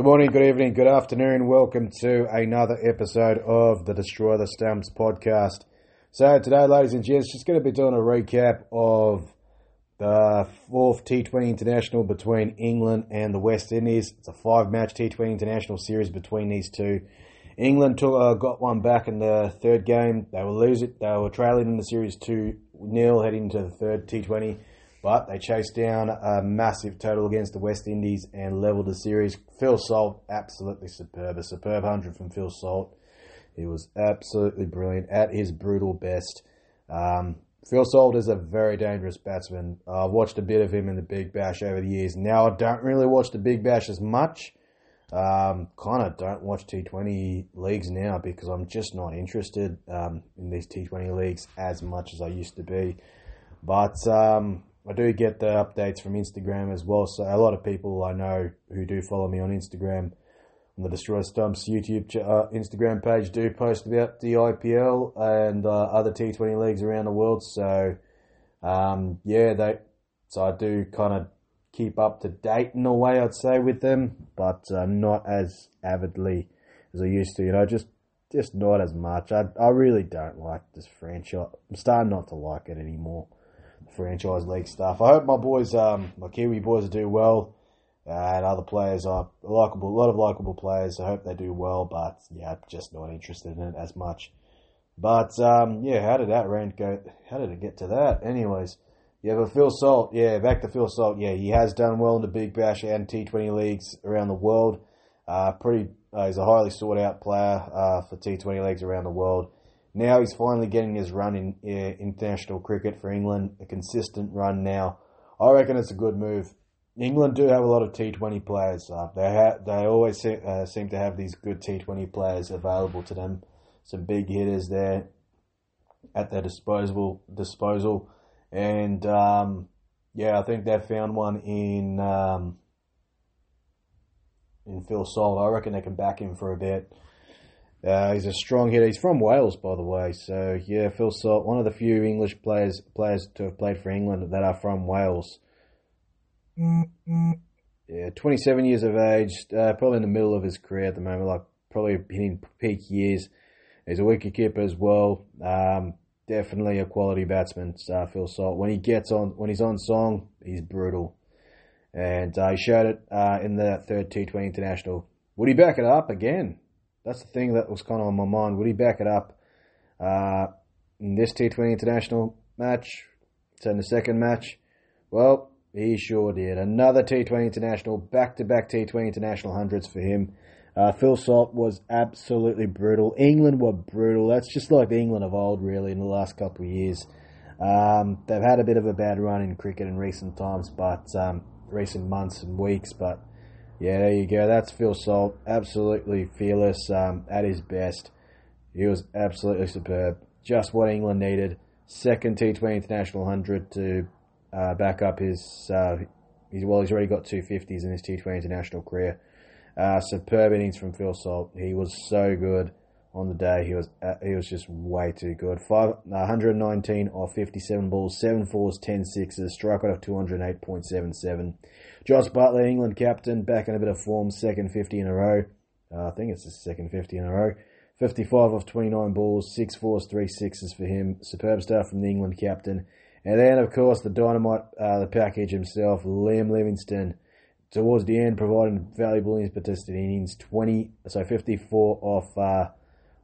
Good morning, good evening, good afternoon. Welcome to another episode of the Destroy the Stumps podcast. So today, ladies and gents, just going to be doing a recap of the fourth T20 international between England and the West Indies. It's a five-match T20 international series between these two. England took, uh, got one back in the third game. They were losing. They were trailing in the series two 0 heading into the third T20. But they chased down a massive total against the West Indies and levelled the series. Phil Salt, absolutely superb. A superb 100 from Phil Salt. He was absolutely brilliant at his brutal best. Um, Phil Salt is a very dangerous batsman. I've watched a bit of him in the Big Bash over the years. Now I don't really watch the Big Bash as much. Um, kind of don't watch T20 leagues now because I'm just not interested um, in these T20 leagues as much as I used to be. But um, I do get the updates from Instagram as well. So a lot of people I know who do follow me on Instagram, on the Destroy Stumps YouTube uh, Instagram page, do post about the IPL and uh, other T20 leagues around the world. So um, yeah, they so I do kind of keep up to date in a way I'd say with them, but uh, not as avidly as I used to. You know, just just not as much. I I really don't like this franchise. I'm starting not to like it anymore franchise league stuff. I hope my boys, um, my Kiwi boys, do well, uh, and other players are likable. A lot of likable players. I hope they do well, but yeah, just not interested in it as much. But um, yeah, how did that rant go? How did it get to that? Anyways, yeah, but Phil Salt, yeah, back to Phil Salt. Yeah, he has done well in the Big Bash and T20 leagues around the world. Uh, pretty, uh, he's a highly sought out player uh, for T20 leagues around the world. Now he's finally getting his run in uh, international cricket for England, a consistent run now. I reckon it's a good move. England do have a lot of T20 players. Uh, they ha- they always se- uh, seem to have these good T20 players available to them. Some big hitters there at their disposal disposal, and um, yeah, I think they've found one in um, in Phil Salt. I reckon they can back him for a bit. Uh, he's a strong hitter. He's from Wales, by the way. So yeah, Phil Salt, one of the few English players players to have played for England that are from Wales. Yeah, 27 years of age, uh, probably in the middle of his career at the moment, like probably hitting peak years. He's a wicket keeper as well. Um, definitely a quality batsman, uh, Phil Salt. When he gets on, when he's on song, he's brutal, and uh, he showed it uh, in the third T20 international. Would he back it up again? That's the thing that was kind of on my mind. Would he back it up uh, in this T20 international match? So in the second match, well, he sure did. Another T20 international, back-to-back T20 international hundreds for him. Uh, Phil Salt was absolutely brutal. England were brutal. That's just like the England of old, really, in the last couple of years. Um, they've had a bit of a bad run in cricket in recent times, but um, recent months and weeks. But yeah, there you go. That's Phil Salt. Absolutely fearless um, at his best. He was absolutely superb. Just what England needed. Second T20 International 100 to uh, back up his, uh. Well, he's already got 250s in his T20 International career. Uh, superb innings from Phil Salt. He was so good on the day. He was uh, he was just way too good. Five, 119 off 57 balls, 7 fours, 10 sixes, strike rate of 208.77. Josh Buttler, England captain, back in a bit of form, second 50 in a row. Uh, I think it's the second 50 in a row. 55 off 29 balls, 6 fours, 3 sixes for him. Superb stuff from the England captain. And then, of course, the dynamite, uh, the package himself, Liam Livingstone. Towards the end, providing valuable innings, participant innings, 20, so 54 off, uh,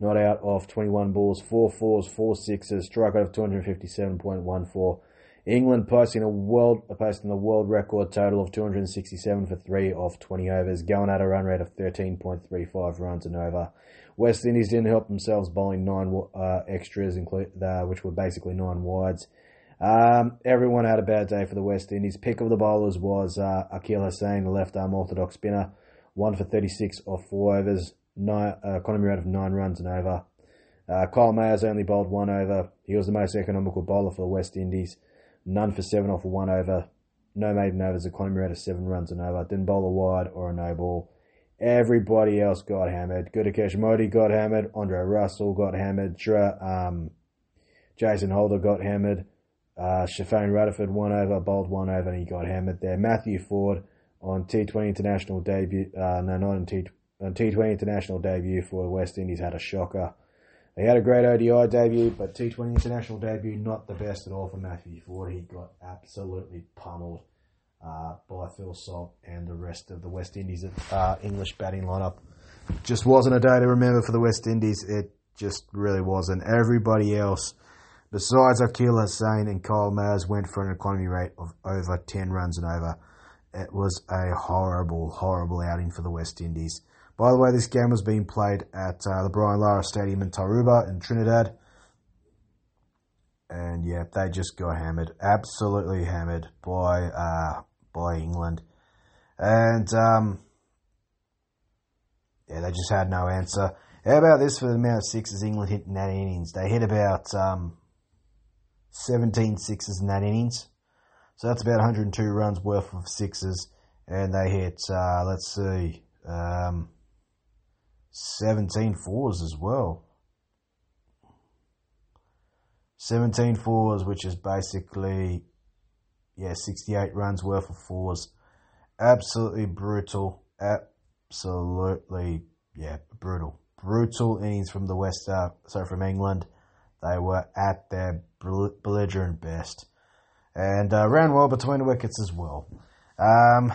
not out of 21 balls, 4 fours, 4 sixes, strike rate of 257.14. England posting a world posting the world record total of 267 for three off 20 overs, going at a run rate of 13.35 runs and over. West Indies didn't help themselves, bowling nine uh, extras, include uh, which were basically nine wides. Um, everyone had a bad day for the West Indies. Pick of the bowlers was uh, Akeal Hosein, the left arm orthodox spinner, one for 36 off four overs, nine, uh, economy rate of nine runs and over. Uh, Kyle Mayers only bowled one over. He was the most economical bowler for the West Indies none for seven off one over, no maiden overs, economy rate of seven runs and over, didn't bowl a wide or a no ball. Everybody else got hammered. Gudakesh Motie got hammered. Andre Russell got hammered. Um, Jason Holder got hammered. Uh, Sherfane Rutherford one over, bowled one over, and he got hammered there. Matthew Forde on T20 international debut. Uh, no, not on T on T20 international debut for West Indies had a shocker. He had a great ODI debut, but T20 international debut not the best at all for Matthew Forde. He got absolutely pummeled uh, by Phil Salt and the rest of the West Indies uh, English batting lineup. Just wasn't a day to remember for the West Indies. It just really wasn't. Everybody else, besides Akeal Hosein and Kyle Mayers, went for an economy rate of over 10 runs and over. It was a horrible, horrible outing for the West Indies. By the way, this game was being played at uh, the Brian Lara Stadium in Tarouba in Trinidad. And yeah, they just got hammered, absolutely hammered by uh, by England. And um, yeah, they just had no answer. How about this for the amount of sixes England hit in that innings? They hit about um, 17 sixes in that innings. So that's about 102 runs worth of sixes. And they hit, uh, let's see, um, 17 fours as well. 17 fours, which is basically, yeah, 68 runs worth of fours. Absolutely brutal. Absolutely, yeah, brutal. Brutal innings from the West, uh, sorry, from England. They were at their belligerent best. And uh, ran well between the wickets as well. Um,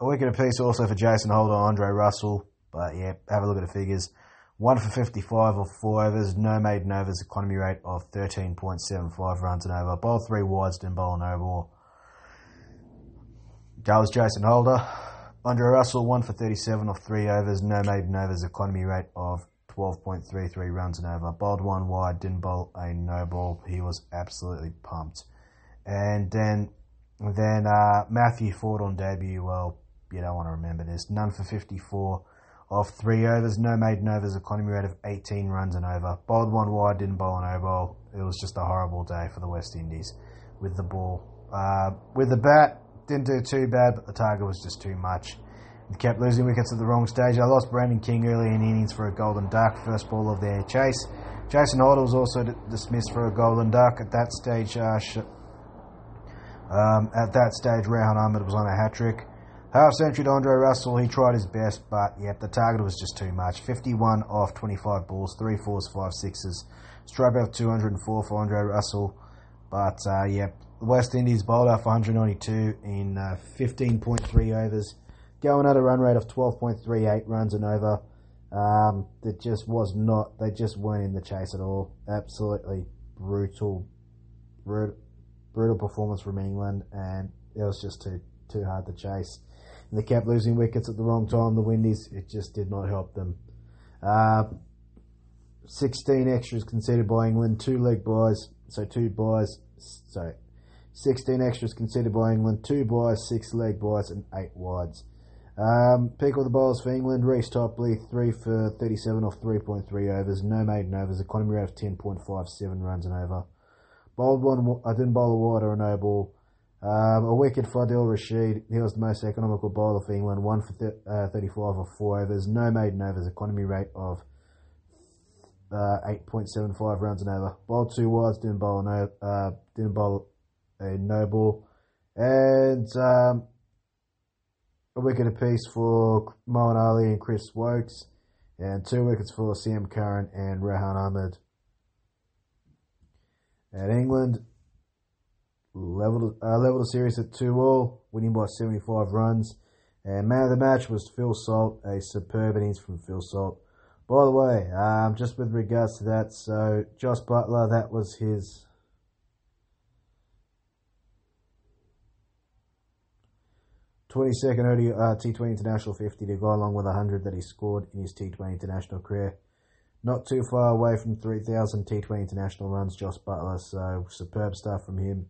a wicket apiece also for Jason Holder, Andre Russell. But yeah, have a look at the figures. One for 55 or four overs, no maiden overs, economy rate of 13.75 runs and over. Bowl three wides, didn't bowl ball. That was Jason Holder. Andre Russell, one for 37 off three overs, no maiden overs, economy rate of 12.33 runs and over. Bowled one wide, didn't bowl a no ball. He was absolutely pumped. And then then uh, Matthew Forde on debut, well, you don't want to remember this. None for 54 off three overs, no maiden overs, economy rate of 18 runs and over. Bowled one wide, didn't bowl an bowl. It was just a horrible day for the West Indies with the ball. Uh, with the bat, didn't do too bad, but the target was just too much. They kept losing wickets at the wrong stage. I lost Brandon King early in innings for a golden duck, first ball of their chase. Jason Holder was also dismissed for a golden duck. At that stage, uh, sh- um, at that stage, Rehan Ahmed was on a hat trick. Half century to Andre Russell, he tried his best, but yep, the target was just too much. 51 off 25 balls, 3 fours, 5 sixes. Out 204 for Andre Russell, but uh, the West Indies bowled out for 192 in uh, 15.3 overs, going at a run rate of 12.38 runs and over. Um, just was not, they just weren't in the chase at all. Absolutely brutal, brutal, brutal performance from England, and it was just too too hard to chase and they kept losing wickets at the wrong time. The Windies, it just did not help them. Uh, 16 extras conceded by England, two leg byes, so two byes, sorry, 16 extras conceded by England, two byes, six leg byes, and eight wides. Um, pick of the bowlers for England, Reece Topley, 3 for 37 off 3.3 overs, no maiden overs, economy rate of 10.57 runs and over. Bowled one, I didn't bowl a wide or a no ball. Um, a wicket for Adil Rashid. He was the most economical bowler for England. One for th- uh, 35 or four overs. No maiden overs. Economy rate of uh, 8.75 runs an over. Bowled two wides. Didn't bowl no, uh, didn't bowl a no ball. And um, a wicket apiece for Moeen Ali and Chris Woakes. And two wickets for Sam Curran and Rehan Ahmed. At England, leveled uh, leveled the series at two all, winning by 75 runs. And man of the match was Phil Salt, a superb innings from Phil Salt. By the way, um, just with regards to that, so Jos Buttler, that was his. Twenty-second uh, T20 International 50 to go along with 100 that he scored in his T20 International career. Not too far away from 3,000 T20 International runs, Jos Buttler. so superb stuff from him.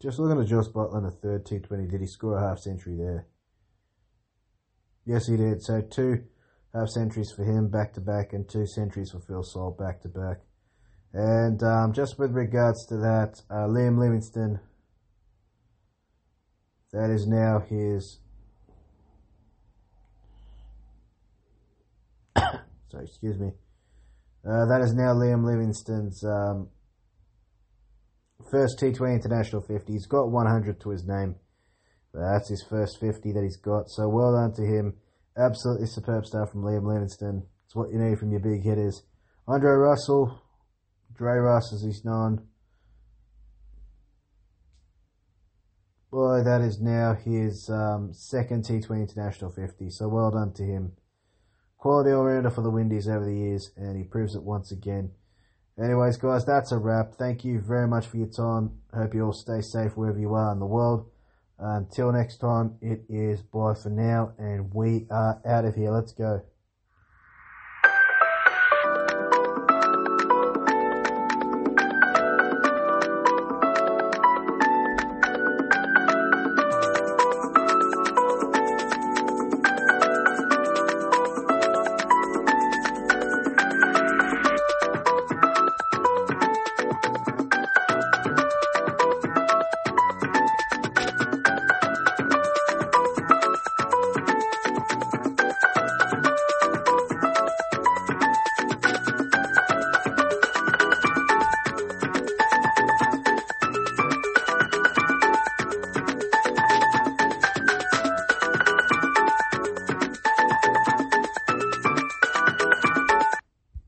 Just looking at Jos Buttler in the third T20, did he score a half century there? Yes, he did. So two half centuries for him back to back, and two centuries for Phil Salt back to back. And um, just with regards to that, uh, Liam Livingstone, that is now his. sorry, excuse me. Uh, that is now Liam Livingstone's um, first T20 International 50. He's got 100 to his name. that's his first 50 that he's got. So well done to him. Absolutely superb stuff from Liam Livingstone. It's what you need from your big hitters. Andre Russell, Dre Russ as he's known. Boy, that is now his um, second T20 International 50. So well done to him. Quality all-rounder for the Windies over the years, and he proves it once again. Anyways, guys, that's a wrap. Thank you very much for your time. Hope you all stay safe wherever you are in the world. Until next time, it is bye for now, and we are out of here. Let's go.